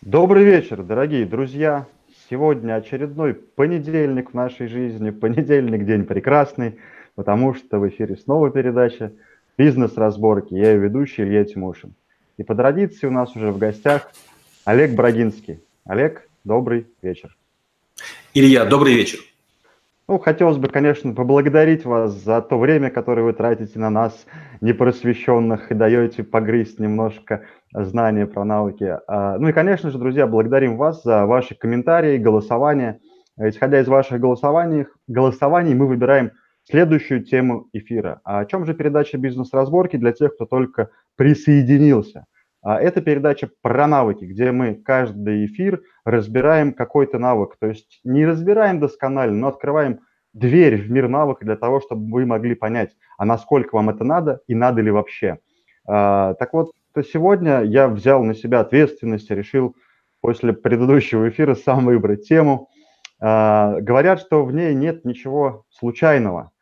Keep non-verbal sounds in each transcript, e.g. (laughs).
Добрый вечер, дорогие друзья. Сегодня очередной понедельник в нашей жизни. Понедельник – день прекрасный, потому что в эфире снова передача «Бизнес-разборки». Я ее ведущий Илья Тимошин. И по традиции у нас уже в гостях Олег Брагинский. Олег, добрый вечер. Илья, добрый вечер. Ну, хотелось бы, конечно, поблагодарить вас за то время, которое вы тратите на нас, непросвещенных, и даете погрызть немножко знания про навыки. А, ну и, конечно же, друзья, благодарим вас за ваши комментарии, голосования. Исходя из ваших голосований, голосований мы выбираем следующую тему эфира. А о чем же передача «Бизнес-разборки» для тех, кто только присоединился? А, это передача про навыки, где мы каждый эфир разбираем какой-то навык. То есть не разбираем досконально, но открываем дверь в мир навыка для того, чтобы вы могли понять, а насколько вам это надо и надо ли вообще. А, так вот, то сегодня я взял на себя ответственность, решил после предыдущего эфира сам выбрать тему. А, говорят, что в ней нет ничего случайного.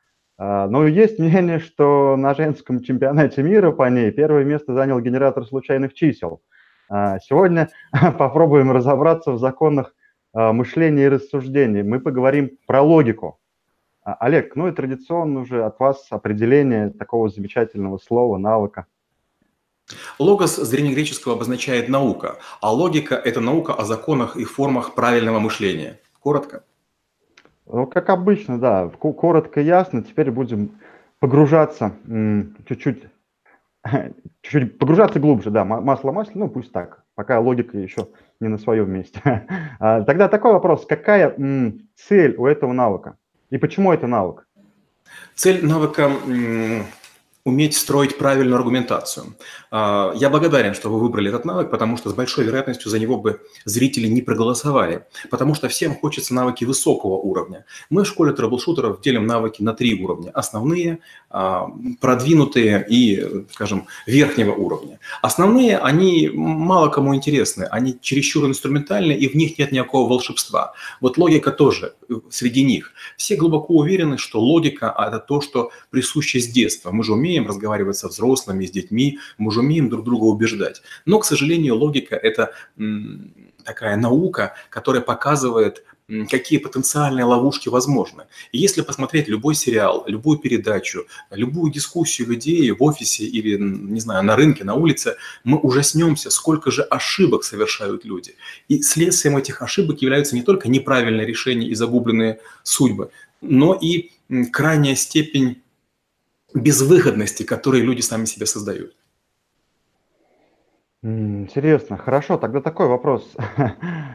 А, но есть мнение, что на женском чемпионате мира по ней первое место занял генератор случайных чисел. А, сегодня (laughs) попробуем разобраться в законах а, мышления и рассуждений. Мы поговорим про логику. Олег, ну и традиционно уже от вас определение такого замечательного слова, навыка. Логос с древнегреческого обозначает наука, а логика – это наука о законах и формах правильного мышления. Коротко. Ну, как обычно, да, коротко, ясно. Теперь будем погружаться чуть-чуть, (laughs) чуть-чуть погружаться глубже, да, масло масло, ну пусть так, пока логика еще не на своем месте. (laughs) А, тогда такой вопрос, какая цель у этого навыка и почему это навык? Цель навыка уметь строить правильную аргументацию. А, я благодарен, что вы выбрали этот навык, потому что с большой вероятностью за него бы зрители не проголосовали, потому что всем хочется навыки высокого уровня. Мы в школе трэблшутеров делим навыки на три уровня. Основные, а, продвинутые и, скажем, верхнего уровня. Основные, они мало кому интересны, они чересчур инструментальны, и в них нет никакого волшебства. Вот логика тоже э, среди них. Все глубоко уверены, что логика – это то, что присуще с детства. Мы же умеем умеем разговаривать со взрослыми, с детьми, мы уже умеем друг друга убеждать. Но, к сожалению, логика – это такая наука, которая показывает, какие потенциальные ловушки возможны. И если посмотреть любой сериал, любую передачу, любую дискуссию людей в офисе или, не знаю, на рынке, на улице, мы ужаснемся, сколько же ошибок совершают люди. И следствием этих ошибок являются не только неправильные решения и загубленные судьбы, но и крайняя степень безвыходности, которые люди сами себе создают. Интересно, хорошо, тогда такой вопрос. (laughs)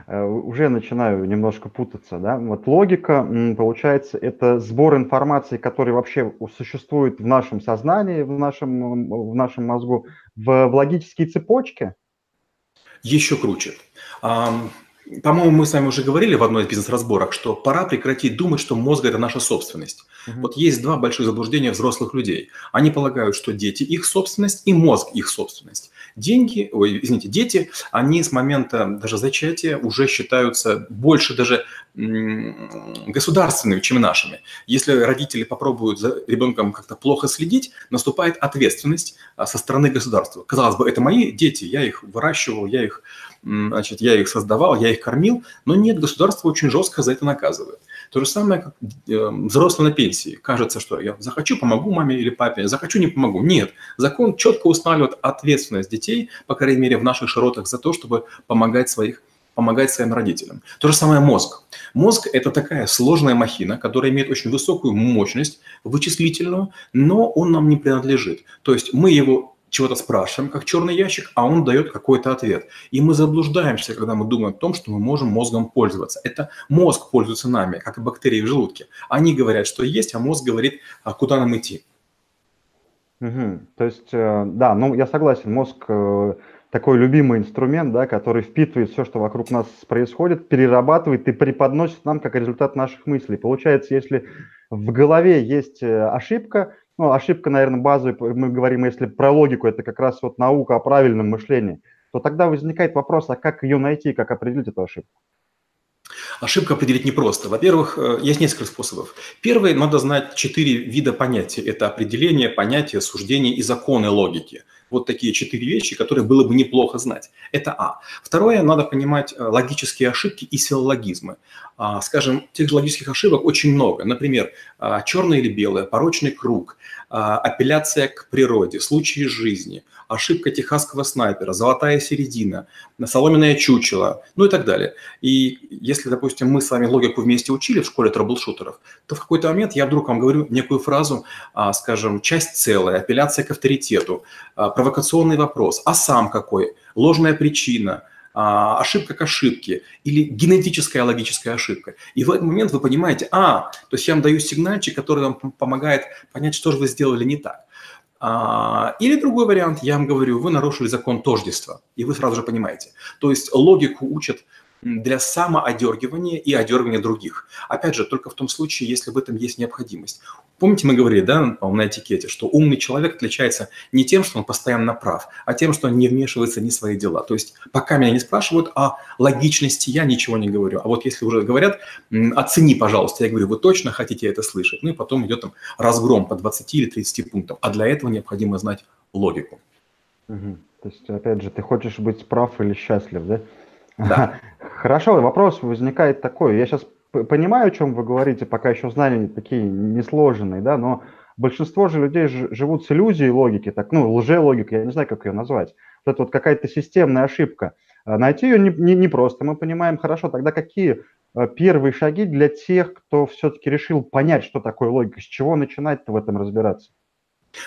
Э, уже начинаю немножко путаться, да? Вот логика, получается, это сбор информации, который вообще существует в нашем сознании, в нашем, в нашем мозгу, в, в логической цепочке? Еще круче. По-моему, мы с вами уже говорили в одной из бизнес-разборок, что пора прекратить думать, что мозг – это наша собственность. Угу. Вот есть два больших заблуждения взрослых людей. Они полагают, что дети – их собственность и мозг – их собственность. Деньги, ой, извините, дети, они с момента даже зачатия уже считаются больше даже государственными, чем нашими. Если родители попробуют за ребенком как-то плохо следить, наступает ответственность а, со стороны государства. Казалось бы, это мои дети, я их выращивал, я их значит, я их создавал, я их кормил, но нет, государство очень жестко за это наказывает. То же самое, как э, взрослый на пенсии. Кажется, что я захочу, помогу маме или папе, захочу, не помогу. Нет, закон четко устанавливает ответственность детей, по крайней мере, в наших широтах, за то, чтобы помогать своих помогать своим родителям. То же самое мозг. Мозг – это такая сложная махина, которая имеет очень высокую мощность вычислительную, но он нам не принадлежит. То есть мы его чего-то спрашиваем, как черный ящик, а он дает какой-то ответ. И мы заблуждаемся, когда мы думаем о том, что мы можем мозгом пользоваться. Это мозг пользуется нами, как и бактерии в желудке. Они говорят, что есть, а мозг говорит, а куда нам идти. Угу. То есть, э, да, ну я согласен, мозг э, такой любимый инструмент, да, который впитывает все, что вокруг нас происходит, перерабатывает и преподносит нам как результат наших мыслей. Получается, если в голове есть э, ошибка, ну, ошибка, наверное, базовая, мы говорим, если про логику, это как раз вот наука о правильном мышлении, то тогда возникает вопрос, а как ее найти, как определить эту ошибку? Ошибку определить непросто. Во-первых, э, есть несколько способов. Первый, надо знать четыре вида понятий. Это определение, понятие, суждение и законы логики. Вот такие четыре вещи, которые было бы неплохо знать. Это А. Второе, надо понимать э, логические ошибки и силлогизмы. А, скажем, тех же логических ошибок очень много. Например, а, черное или белое, порочный круг, а, апелляция к природе, случаи жизни, ошибка техасского снайпера, золотая середина, соломенное чучело, ну и так далее. И если, допустим, мы с вами логику вместе учили в школе трэблшутеров, то в какой-то момент я вдруг вам говорю некую фразу, скажем, часть целая, апелляция к авторитету, провокационный вопрос, а сам какой, ложная причина – а, ошибка к ошибке или генетическая логическая ошибка. И в этот момент вы понимаете, а, то есть я вам даю сигнальчик, который вам помогает понять, что же вы сделали не так. А, или другой вариант, я вам говорю, вы нарушили закон тождества, и вы сразу же понимаете. То есть логику учат для самоодергивания и одергивания других. Опять же, только в том случае, если в этом есть необходимость. Помните, мы говорили, да, на этикете, что умный человек отличается не тем, что он постоянно прав, а тем, что он не вмешивается ни в свои дела. То есть пока меня не спрашивают о логичности, я ничего не говорю. А вот если уже говорят, оцени, пожалуйста, я говорю, вы точно хотите это слышать? Ну и потом идет там разгром по 20 или 30 пунктов. А для этого необходимо знать логику. Угу. То есть, опять же, ты хочешь быть прав или счастлив, да? Да. (laughs) Хорошо, вопрос возникает такой. Я сейчас понимаю, о чем вы говорите, пока еще знания такие несложные, да, но большинство же людей живут с иллюзией логики, так, ну, лжелогика, я не знаю, как ее назвать. Вот это вот какая-то системная ошибка. А найти ее не, не, не просто, мы понимаем хорошо. Тогда какие э, первые шаги для тех, кто все-таки решил понять, что такое логика, с чего начинать-то в этом разбираться?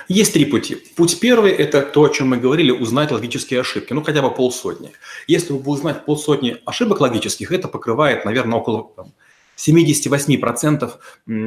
Есть три пути. Путь первый – это то, о чем мы говорили, узнать логические ошибки, ну хотя бы полсотни. Если вы узнать полсотни ошибок логических, это покрывает, наверное, около 78%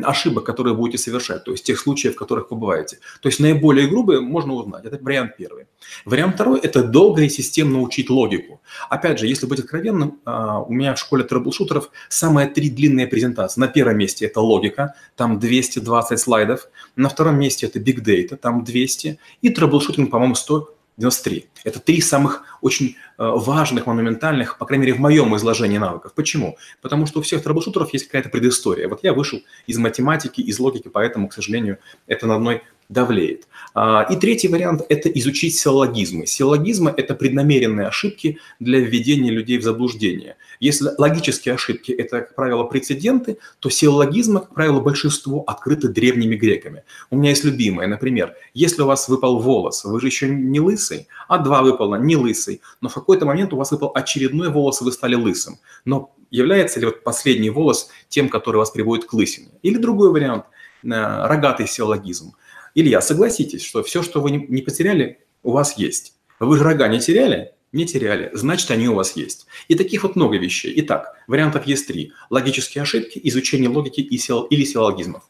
ошибок, которые будете совершать, то есть тех случаев, в которых вы бываете. То есть наиболее грубые можно узнать. Это вариант первый. Вариант второй – это долго и системно учить логику. Опять же, если быть откровенным, а, у меня в школе трэблшутеров самые три длинные презентации. На первом месте это логика, там 220 слайдов. На втором месте это big data, там 200. И troubleshooting, по-моему, 100 93. Это три самых очень э, важных, монументальных, по крайней мере, в моем изложении навыков. Почему? Потому что у всех troubleshooter ов есть какая-то предыстория. Вот я вышел из математики, из логики, поэтому, к сожалению, это надо мной довлеет. А, и третий вариант – это изучить силлогизмы. Силлогизмы – это преднамеренные ошибки для введения людей в заблуждение. Если логические ошибки – это, как правило, прецеденты, то силлогизмы, как правило, большинство открыты древними греками. У меня есть любимое, например, если у вас выпал волос, вы же еще не лысый, а два выпало не лысый, но в какой-то момент у вас выпал очередной волос, и вы стали лысым. Но является ли вот последний волос тем, который вас приводит к лысине? Или другой вариант – э, рогатый силлогизм. Илья, согласитесь, что все, что вы не потеряли, у вас есть. Вы же рога не теряли? Не теряли. Значит, они у вас есть. И таких вот много вещей. Итак, вариантов есть три. Логические ошибки, изучение логики и сил, или силлогизмов.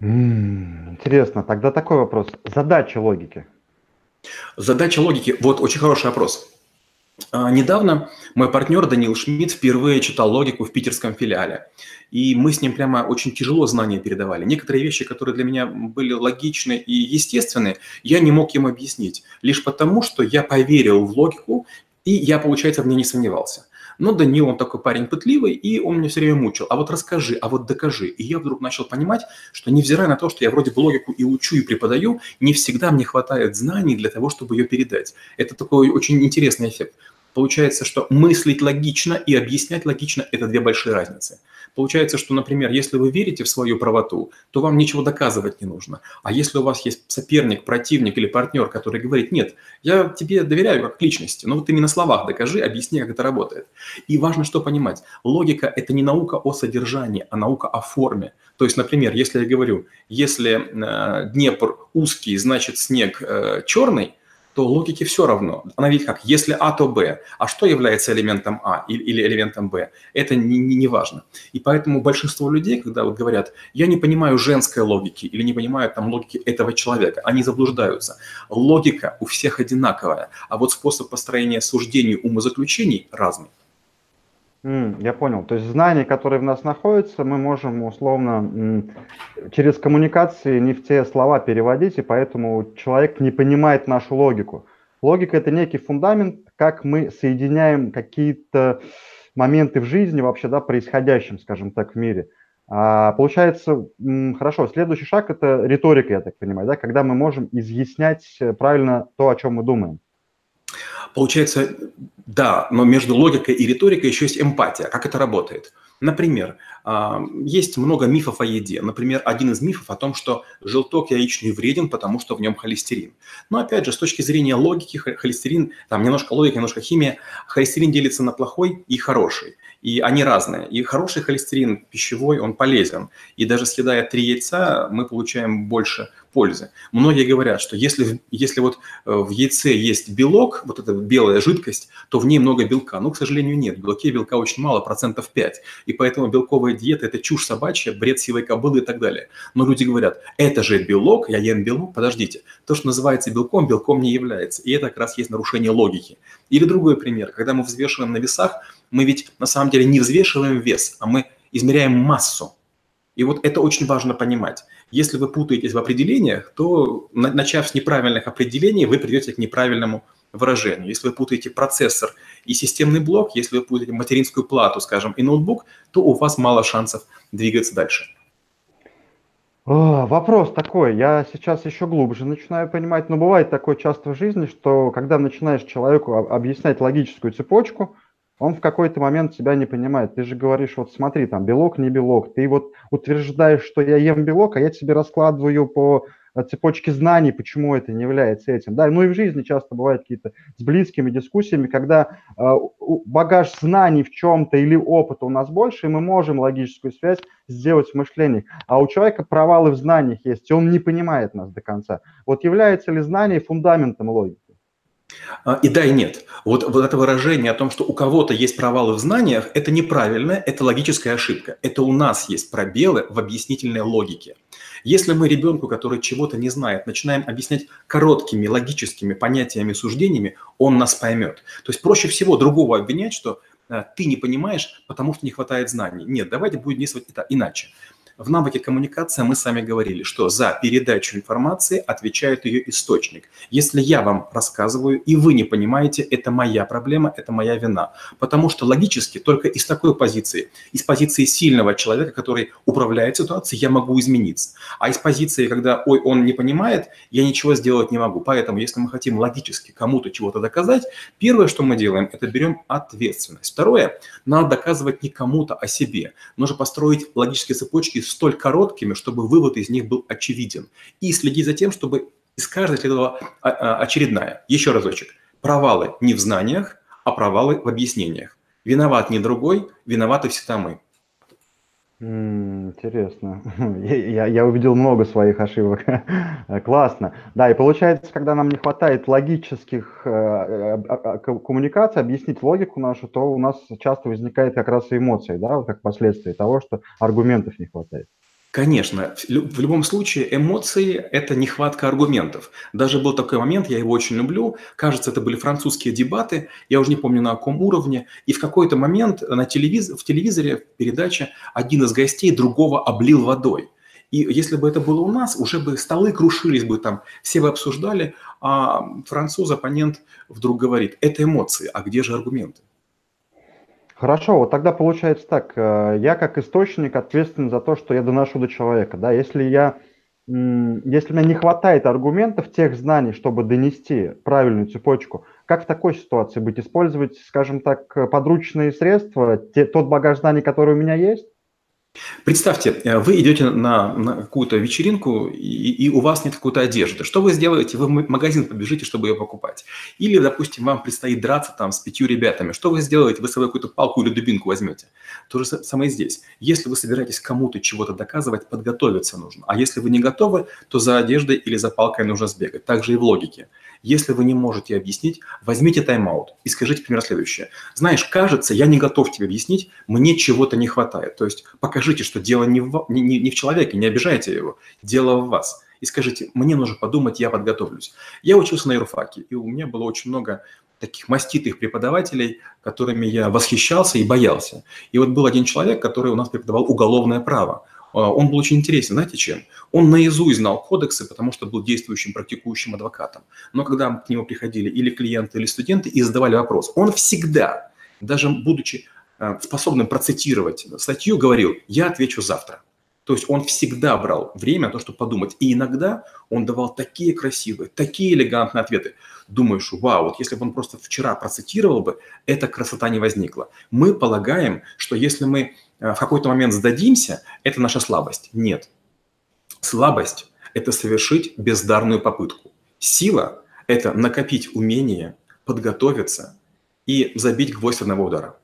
Интересно. Тогда такой вопрос. Задача логики. Задача логики. Вот очень хороший вопрос. А, недавно мой партнер Данил Шмидт впервые читал логику в питерском филиале. И мы с ним прямо очень тяжело знания передавали. Некоторые вещи, которые для меня были логичны и естественны, я не мог ему объяснить. Лишь потому, что я поверил в логику, и я, получается, в ней не сомневался. Но Данил, он такой парень пытливый, и он меня все время мучил. А вот расскажи, а вот докажи. И я вдруг начал понимать, что невзирая на то, что я вроде бы логику и учу, и преподаю, не всегда мне хватает знаний для того, чтобы ее передать. Это такой очень интересный эффект. Получается, что мыслить логично и объяснять логично – это две большие разницы. Получается, что, например, если вы верите в свою правоту, то вам ничего доказывать не нужно. А если у вас есть соперник, противник или партнер, который говорит, нет, я тебе доверяю как личности, но вот ты не на словах докажи, объясни, как это работает. И важно что понимать, логика – это не наука о содержании, а наука о форме. То есть, например, если я говорю, если э, Днепр узкий, значит снег э, черный, то логике все равно. Она видит как, если А, то Б. А что является элементом А или элементом Б? Это не, не, не важно. И поэтому большинство людей, когда вот говорят, я не понимаю женской логики или не понимаю там логики этого человека, они заблуждаются. Логика у всех одинаковая, а вот способ построения суждений, умозаключений разный. Я понял. То есть знания, которые в нас находятся, мы можем условно через коммуникации не в те слова переводить, и поэтому человек не понимает нашу логику. Логика – это некий фундамент, как мы соединяем какие-то моменты в жизни вообще, да, происходящим, скажем так, в мире. А, получается, хорошо, следующий шаг – это риторика, я так понимаю, да, когда мы можем изъяснять э, правильно то, о чем мы думаем. Получается, да, но между логикой и риторикой еще есть эмпатия. Как это работает? Например, а, есть много мифов о еде. Например, один из мифов о том, что желток яичный вреден, потому что в нем холестерин. Но опять же, с точки зрения логики, холестерин, там немножко логика, немножко химия, холестерин делится на плохой и хороший и они разные. И хороший холестерин пищевой, он полезен. И даже съедая три яйца, мы получаем больше пользы. Многие говорят, что если, если вот э, в яйце есть белок, вот эта белая жидкость, то в ней много белка. Но, к сожалению, нет. В белке белка очень мало, процентов 5. И поэтому белковая диета – это чушь собачья, бред силой кобылы и так далее. Но люди говорят, это же белок, я ем белок. Подождите, то, что называется белком, белком не является. И это как раз есть нарушение логики. Или другой пример. Когда мы взвешиваем на весах, мы ведь на самом деле не взвешиваем вес, а мы измеряем массу. И вот это очень важно понимать. Если вы путаетесь в определениях, то, начав с неправильных определений, вы придете к неправильному выражению. Если вы путаете процессор и системный блок, если вы путаете материнскую плату, скажем, и ноутбук, то у вас мало шансов двигаться дальше. Вопрос такой, я сейчас еще глубже начинаю понимать, но бывает такое часто в жизни, что когда начинаешь человеку объяснять логическую цепочку, он в какой-то момент тебя не понимает. Ты же говоришь, вот смотри, там белок, не белок. Ты вот утверждаешь, что я ем белок, а я тебе раскладываю по э, цепочке знаний, почему это не является этим. Да, ну и в жизни часто бывают какие-то с близкими дискуссиями, когда э, багаж знаний в чем-то или опыта у нас больше, и мы можем логическую связь сделать в мышлении. А у человека провалы в знаниях есть, и он не понимает нас до конца. Вот является ли знание фундаментом логики? А, и да, и нет. Вот, вот это выражение о том, что у кого-то есть провалы в знаниях, это неправильно, это логическая ошибка. Это у нас есть пробелы в объяснительной логике. Если мы ребенку, который чего-то не знает, начинаем объяснять короткими логическими понятиями, суждениями, он нас поймет. То есть проще всего другого обвинять, что э, ты не понимаешь, потому что не хватает знаний. Нет, давайте будем действовать иначе. В навыке коммуникации мы сами говорили, что за передачу информации отвечает ее источник. Если я вам рассказываю, и вы не понимаете, это моя проблема, это моя вина. Потому что логически только из такой позиции, из позиции сильного человека, который управляет ситуацией, я могу измениться. А из позиции, когда, ой, он не понимает, я ничего сделать не могу. Поэтому, если мы хотим логически кому-то чего-то доказать, первое, что мы делаем, это берем ответственность. Второе, надо доказывать не кому-то, а себе. Нужно построить логические цепочки столь короткими, чтобы вывод из них был очевиден. И следить за тем, чтобы из каждой следовала а, очередная. Еще разочек. Провалы не в знаниях, а провалы в объяснениях. Виноват не другой, виноваты всегда мы. Интересно. (laughs) Я, я увидел много своих ошибок. (laughs) Классно. Да, и получается, когда нам не хватает логических э, э, коммуникаций, объяснить логику нашу, то у нас часто возникает как раз и эмоции, да, как последствие того, что аргументов не хватает. Конечно, в любом случае эмоции – это нехватка аргументов. Даже был такой момент, я его очень люблю, кажется, это были французские дебаты, я уже не помню на каком уровне, и в какой-то момент на телевиз... в телевизоре, в передаче, один из гостей другого облил водой. И если бы это было у нас, уже бы столы крушились бы там, все бы обсуждали, а француз, оппонент вдруг говорит, это эмоции, а где же аргументы? Хорошо, вот тогда получается так, э, я как источник ответственен за то, что я доношу до человека, да, если я, если мне не хватает аргументов, тех знаний, чтобы донести правильную цепочку, как в такой ситуации быть? Использовать, скажем так, подручные средства, те, тот багаж знаний, который у меня есть? Представьте, э, вы идете на, на какую-то вечеринку, и, и у вас нет какой-то одежды. Что вы сделаете? Вы в магазин побежите, чтобы ее покупать. Или, допустим, вам предстоит драться там с пятью ребятами. Что вы сделаете? Вы с собой какую-то палку или дубинку возьмете. То же самое здесь. Если вы собираетесь кому-то чего-то доказывать, подготовиться нужно. А если вы не готовы, то за одеждой или за палкой нужно сбегать. Так же и в логике. Если вы не можете объяснить, возьмите тайм-аут и скажите, например, следующее. Знаешь, кажется, я не готов тебе объяснить, мне чего-то не хватает. То есть покажите, что дело не в, не, не в человеке, не обижайте его, дело в вас. И скажите, мне нужно подумать, я подготовлюсь. Я учился на юрфаке, и у меня было очень много таких маститых преподавателей, которыми я восхищался и боялся. И вот был один человек, который у нас преподавал уголовное право. А, он был очень интересен, знаете чем? Он наизусть знал кодексы, потому что был действующим, практикующим адвокатом. Но когда к нему приходили или клиенты, или студенты и задавали вопрос, он всегда, даже будучи э, способным процитировать статью, говорил, я отвечу завтра. То есть он всегда брал время на то, чтобы подумать. И иногда он давал такие красивые, такие элегантные ответы. Думаешь, вау, вот если бы он просто вчера процитировал бы, эта красота не возникла. Мы полагаем, что если мы в какой-то момент сдадимся, это наша слабость. Нет. Слабость – это совершить бездарную попытку. Сила – это накопить умение, подготовиться и забить гвоздь одного удара.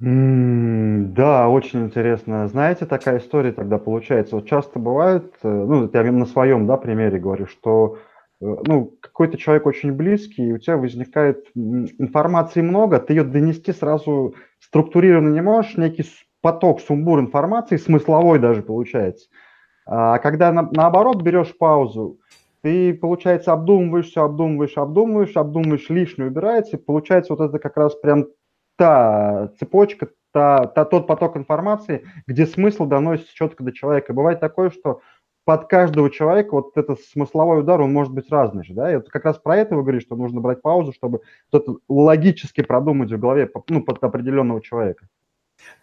Да, очень интересно. Знаете, такая история тогда получается. Вот часто бывает, э, ну, я на своем, да, примере говорю, что э, ну, какой-то человек очень близкий, и у тебя возникает информации много, ты ее донести сразу структурированно не можешь, некий поток, сумбур информации, смысловой даже получается. А когда на, наоборот берешь паузу, ты, получается, обдумываешь все, обдумываешь, обдумываешь, обдумываешь, лишнее убирается, и получается вот это как раз прям та цепочка, та, та, тот поток информации, где смысл доносится четко до человека. Бывает такое, что под каждого человека вот этот смысловой удар, он может быть разный же, да, и вот как раз про это вы говорите, что нужно брать паузу, чтобы что-то логически продумать в голове, ну, под определенного человека.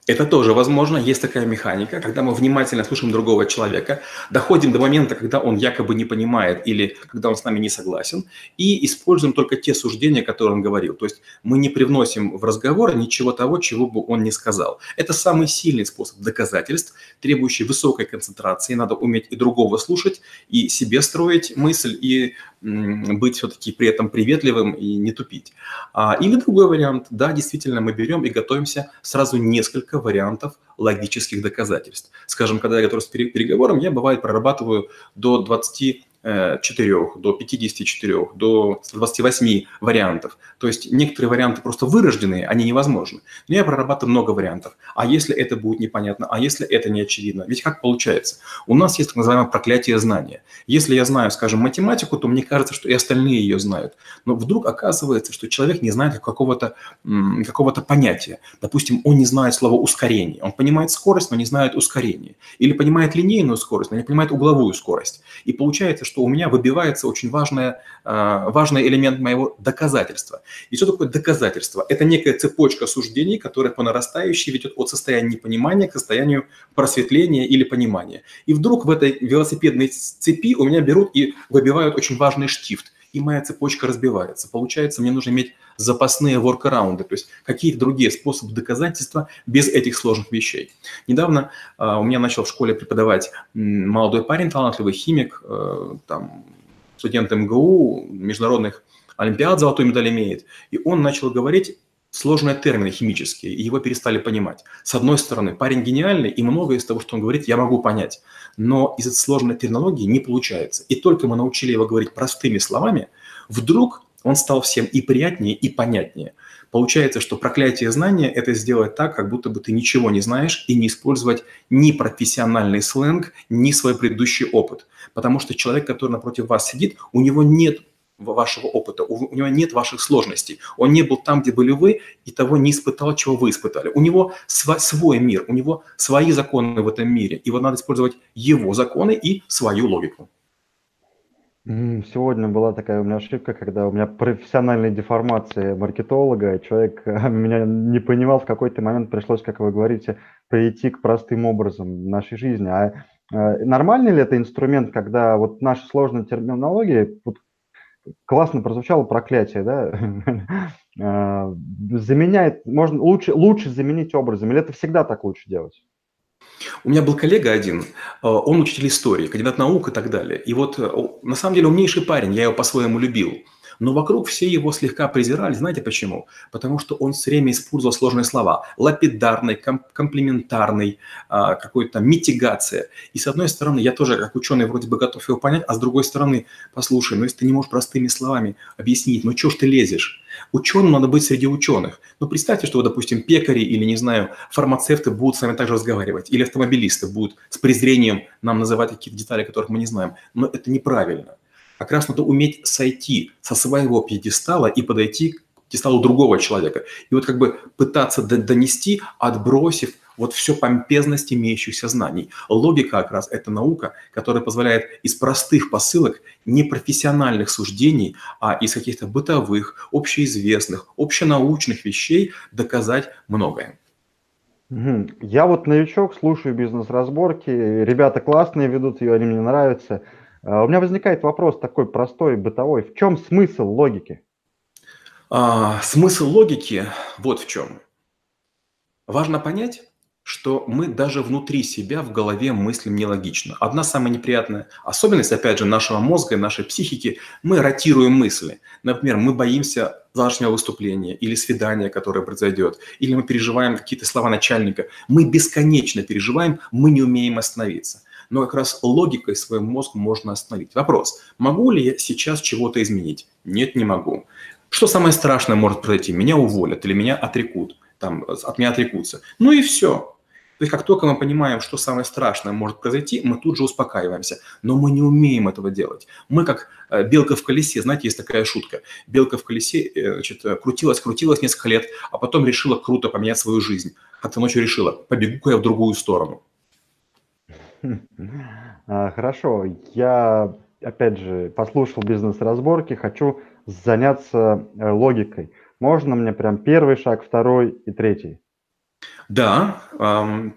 Это тоже возможно, есть такая механика, когда мы внимательно слушаем другого человека, доходим до момента, когда он якобы не понимает или когда он с нами не согласен, и используем только те суждения, которые он говорил. То есть мы не привносим в разговор ничего того, чего бы он не сказал. Это самый сильный способ доказательств, требующий высокой концентрации. Надо уметь и другого слушать, и себе строить мысль, и быть все-таки при этом приветливым и не тупить. А, или другой вариант, да, действительно, мы берем и готовимся сразу несколько вариантов логических доказательств. Скажем, когда я готовлюсь к переговорам, я, бывает, прорабатываю до 20 4, до 54, до 28 вариантов. То есть некоторые варианты просто вырожденные, они невозможны. Но я прорабатываю много вариантов. А если это будет непонятно? А если это не очевидно? Ведь как получается? У нас есть так называемое проклятие знания. Если я знаю, скажем, математику, то мне кажется, что и остальные ее знают. Но вдруг оказывается, что человек не знает какого-то какого понятия. Допустим, он не знает слова ускорение. Он понимает скорость, но не знает ускорение. Или понимает линейную скорость, но не понимает угловую скорость. И получается, что у меня выбивается очень важное, а, важный элемент моего доказательства. И что такое доказательство? Это некая цепочка суждений, которая по нарастающей ведет от состояния непонимания к состоянию просветления или понимания. И вдруг в этой велосипедной цепи у меня берут и выбивают очень важный штифт и моя цепочка разбивается. Получается, мне нужно иметь запасные воркараунды, то есть какие-то другие способы доказательства без этих сложных вещей. Недавно э, у меня начал в школе преподавать молодой парень, талантливый химик, э, там, студент МГУ, международных олимпиад золотой медаль имеет, и он начал говорить сложные термины химические, и его перестали понимать. С одной стороны, парень гениальный, и многое из того, что он говорит, я могу понять. Но из-за сложной терминологии не получается. И только мы научили его говорить простыми словами, вдруг он стал всем и приятнее, и понятнее. Получается, что проклятие знания – это сделать так, как будто бы ты ничего не знаешь, и не использовать ни профессиональный сленг, ни свой предыдущий опыт. Потому что человек, который напротив вас сидит, у него нет вашего опыта, у, него нет ваших сложностей. Он не был там, где были вы, и того не испытал, чего вы испытали. У него св- свой мир, у него свои законы в этом мире, и вот надо использовать его законы и свою логику. Сегодня была такая у меня ошибка, когда у меня профессиональная деформация маркетолога, человек (laughs) меня не понимал, в какой-то момент пришлось, как вы говорите, прийти к простым образом нашей жизни. А э, нормальный ли это инструмент, когда вот наша сложная терминология, вот классно прозвучало проклятие, да, (laughs) а, заменяет, можно лучше, лучше заменить образом, или это всегда так лучше делать? У меня был коллега один, а, он учитель истории, кандидат наук и так далее. И вот э, на самом деле умнейший парень, я его по-своему любил – но вокруг все его слегка презирали. Знаете почему? Потому что он все время использовал сложные слова. Лапидарный, комплементарный, а, какой-то митигация. И с одной стороны, я тоже как ученый вроде бы готов его понять, а с другой стороны, послушай, ну если ты не можешь простыми словами объяснить, ну что ж ты лезешь? Ученым надо быть среди ученых. Ну, представьте, что, допустим, пекари или, не знаю, фармацевты будут с вами также разговаривать, или автомобилисты будут с презрением нам называть какие-то детали, которых мы не знаем. Но это неправильно. Как раз надо уметь сойти со своего пьедестала и подойти к пьедесталу другого человека. И вот как бы пытаться донести, отбросив вот все помпезность имеющихся знаний. Логика как раз это наука, которая позволяет из простых посылок, не профессиональных суждений, а из каких-то бытовых, общеизвестных, общенаучных вещей доказать многое. Я вот новичок, слушаю бизнес-разборки, ребята классные ведут ее, они мне нравятся. А, у меня возникает вопрос такой простой, бытовой. В чем смысл логики? А, смысл логики вот в чем. Важно понять, что мы даже внутри себя в голове мыслим нелогично. Одна самая неприятная особенность, опять же, нашего мозга и нашей психики, мы ротируем мысли. Например, мы боимся завтрашнего выступления или свидания, которое произойдет, или мы переживаем какие-то слова начальника. Мы бесконечно переживаем, мы не умеем остановиться. Но как раз логикой свой мозг можно остановить. Вопрос, могу ли я сейчас чего-то изменить? Нет, не могу. Что самое страшное может произойти? Меня уволят или меня отрекут, там, от меня отрекутся. Ну и все. То есть как только мы понимаем, что самое страшное может произойти, мы тут же успокаиваемся. Но мы не умеем этого делать. Мы как э, белка в колесе, знаете, есть такая шутка. Белка в колесе э, значит, крутилась, крутилась несколько лет, а потом решила круто поменять свою жизнь. Как-то ночью решила, побегу-ка я в другую сторону. А, хорошо, я опять же послушал бизнес-разборки, хочу заняться э, логикой. Можно мне прям первый шаг, второй и третий? Да,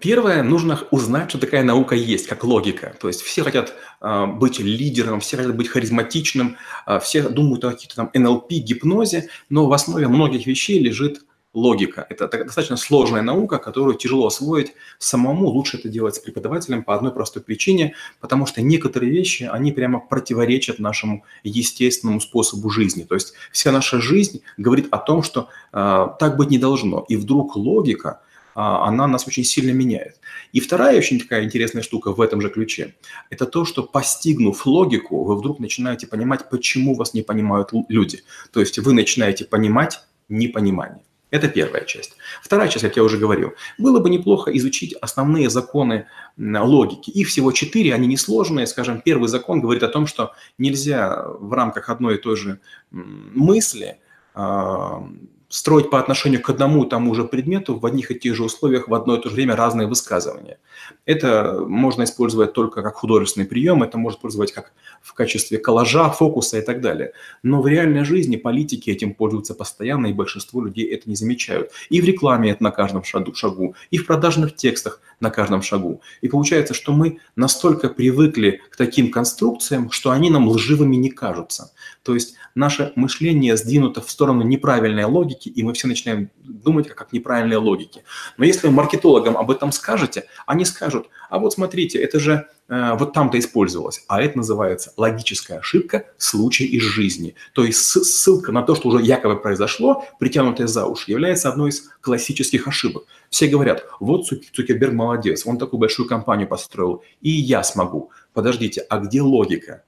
первое, нужно узнать, что такая наука есть, как логика. То есть все хотят а, быть лидером, все хотят быть харизматичным, а, все думают о каких-то там НЛП, гипнозе, но в основе многих вещей лежит логика. Это достаточно сложная наука, которую тяжело освоить самому. Лучше это делать с преподавателем по одной простой причине, потому что некоторые вещи, они прямо противоречат нашему естественному способу жизни. То есть вся наша жизнь говорит о том, что э, так быть не должно. И вдруг логика, она нас очень сильно меняет. И вторая очень такая интересная штука в этом же ключе, это то, что постигнув логику, вы вдруг начинаете понимать, почему вас не понимают люди. То есть вы начинаете понимать непонимание. Это первая часть. Вторая часть, как я уже говорил, было бы неплохо изучить основные законы логики. Их всего четыре, они несложные. Скажем, первый закон говорит о том, что нельзя в рамках одной и той же мысли а, строить по отношению к одному и тому же предмету в одних и тех же условиях в одно и то же время разные высказывания. Это можно использовать только как художественный прием, это можно использовать как в качестве коллажа, фокуса и так далее. Но в реальной жизни политики этим пользуются постоянно, и большинство людей это не замечают. И в рекламе это на каждом шагу, и в продажных текстах на каждом шагу. И получается, что мы настолько привыкли к таким конструкциям, что они нам лживыми не кажутся. То есть наше мышление сдвинуто в сторону неправильной логики, и мы все начинаем думать как, как неправильные логики. Но если маркетологам об этом скажете, они скажут, а вот смотрите, это же э, вот там-то использовалось. А это называется логическая ошибка, случай из жизни. То есть ссылка на то, что уже якобы произошло, притянутая за уши, является одной из классических ошибок. Все говорят, вот Цукерберг молодец, он такую большую компанию построил, и я смогу. Подождите, а где логика?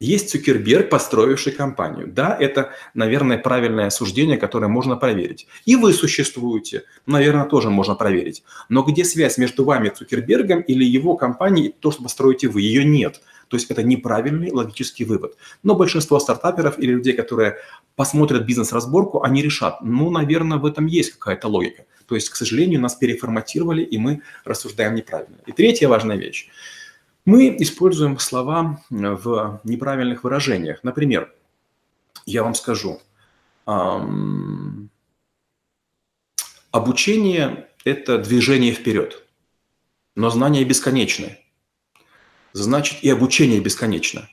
Есть Цукерберг, построивший компанию. Да, это, наверное, правильное суждение, которое можно проверить. И вы существуете, наверное, тоже можно проверить. Но где связь между вами, Цукербергом, или его компанией, то, что построите вы? Ее нет. То есть это неправильный логический вывод. Но большинство стартаперов или людей, которые посмотрят бизнес-разборку, они решат, ну, наверное, в этом есть какая-то логика. То есть, к сожалению, нас переформатировали, и мы рассуждаем неправильно. И третья важная вещь. Мы используем слова в неправильных выражениях. Например, я вам скажу, обучение – это движение вперед, но знания бесконечны. Значит, и обучение бесконечно.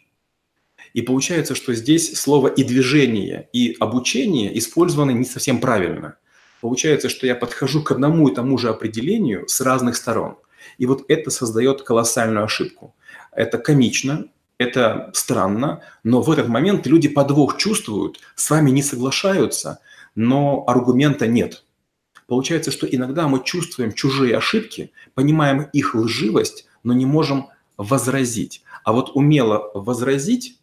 И получается, что здесь слово и движение, и обучение использованы не совсем правильно. Получается, что я подхожу к одному и тому же определению с разных сторон – и вот это создает колоссальную ошибку. Это комично, это странно, но в этот момент люди подвох чувствуют, с вами не соглашаются, но аргумента нет. Получается, что иногда мы чувствуем чужие ошибки, понимаем их лживость, но не можем возразить. А вот умело возразить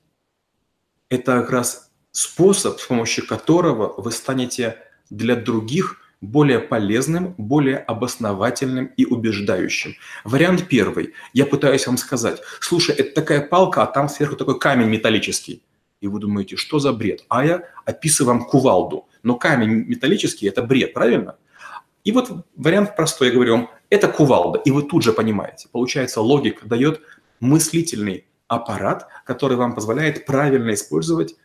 – это как раз способ, с помощью которого вы станете для других более полезным, более обосновательным и убеждающим. Вариант первый. Я пытаюсь вам сказать, слушай, это такая палка, а там сверху такой камень металлический. И вы думаете, что за бред? А я описываю вам кувалду. Но камень металлический – это бред, правильно? И вот вариант простой, я говорю вам, это кувалда, и вы тут же понимаете. Получается, логика дает мыслительный аппарат, который вам позволяет правильно использовать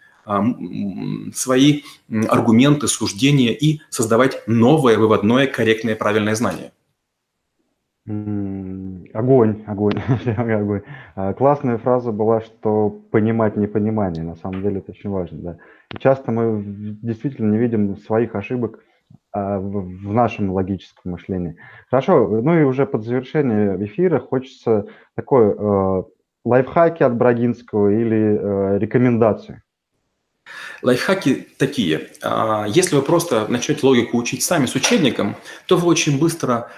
свои аргументы, суждения и создавать новое, выводное, корректное, правильное знание. Огонь, огонь, (laughs) огонь. А, классная фраза была, что понимать непонимание. На самом деле это очень важно, да. И часто мы действительно не видим своих ошибок а, в нашем логическом мышлении. Хорошо, ну и уже под завершение эфира хочется такой э, лайфхаки от Брагинского или э, рекомендации. Лайфхаки такие. А, если вы просто начнете логику учить сами с учебником, то вы очень быстро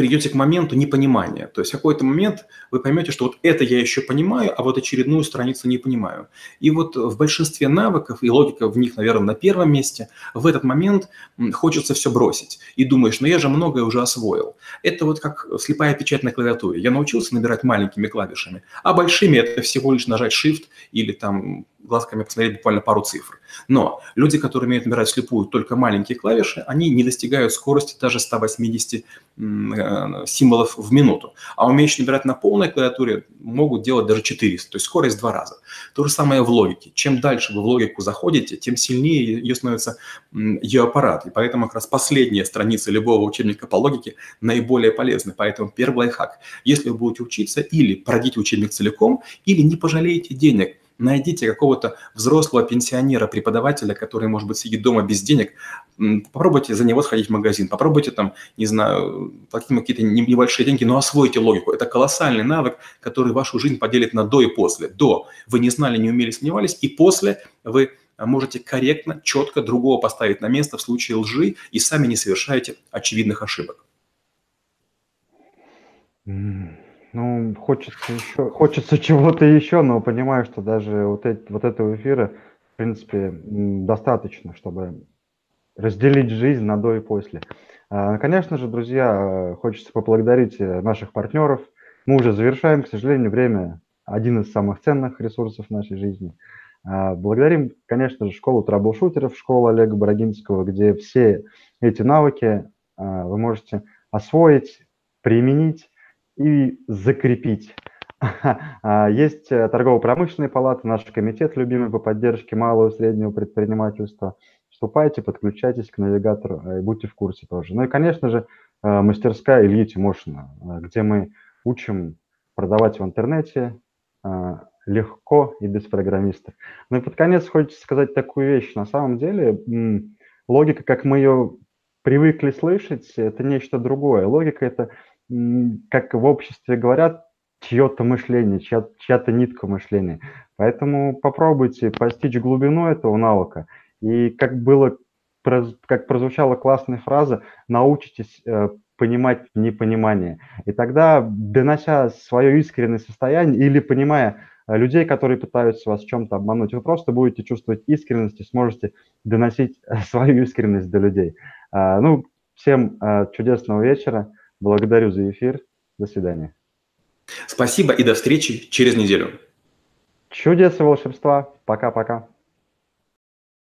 придете к моменту непонимания. То есть в какой-то момент вы поймете, что вот это я еще понимаю, а вот очередную страницу не понимаю. И вот в большинстве навыков, и логика в них, наверное, на первом месте, в этот момент хочется все бросить. И думаешь, ну я же многое уже освоил. Это вот как слепая печать на клавиатуре. Я научился набирать маленькими клавишами, а большими это всего лишь нажать Shift или там глазками посмотреть буквально пару цифр. Но люди, которые умеют набирать слепую только маленькие клавиши, они не достигают скорости даже 180 э, символов в минуту. А умеющие набирать на полной клавиатуре могут делать даже 400, то есть скорость в два раза. То же самое в логике. Чем дальше вы в логику заходите, тем сильнее ее становится ее аппарат. И поэтому как раз последняя страница любого учебника по логике наиболее полезны. Поэтому первый лайфхак. Если вы будете учиться, или пройдите учебник целиком, или не пожалеете денег – Найдите какого-то взрослого пенсионера, преподавателя, который, может быть, сидит дома без денег. Попробуйте за него сходить в магазин. Попробуйте там, не знаю, платить ему какие-то небольшие деньги, но освойте логику. Это колоссальный навык, который вашу жизнь поделит на до и после. До вы не знали, не умели, сомневались, и после вы можете корректно, четко другого поставить на место в случае лжи и сами не совершаете очевидных ошибок. Ну, хочется еще, хочется чего-то еще, но понимаю, что даже вот, эти, вот этого эфира, в принципе, достаточно, чтобы разделить жизнь на до и после. А, конечно же, друзья, хочется поблагодарить э, наших партнеров. Мы уже завершаем, к сожалению, время один из самых ценных ресурсов нашей жизни. А, благодарим, конечно же, школу траблшутеров, школу Олега Бородинского, где все эти навыки а, вы можете освоить, применить и закрепить. (laughs) А, есть э, торгово-промышленная палата, наш комитет любимый по поддержке малого и среднего предпринимательства. Вступайте, подключайтесь к навигатору э, и будьте в курсе тоже. Ну и, конечно же, э, мастерская Ильи Тимошина, где мы учим продавать в интернете легко и без программистов. Ну и под конец хочется сказать такую вещь. На самом деле логика, как мы ее привыкли слышать, это нечто другое. Логика – это как в обществе говорят, чье-то мышление, чья- чья-то нитка мышления. Поэтому попробуйте постичь глубину этого навыка. И как было, как прозвучала классная фраза, научитесь э, понимать непонимание. И тогда, донося свое искреннее состояние или понимая э, людей, которые пытаются вас в чем-то обмануть, вы просто будете чувствовать искренность и сможете доносить э, свою искренность до людей. А, ну, всем чудесного вечера. Благодарю за эфир. До свидания. Спасибо и до встречи через неделю. Чудес и волшебства. Пока-пока.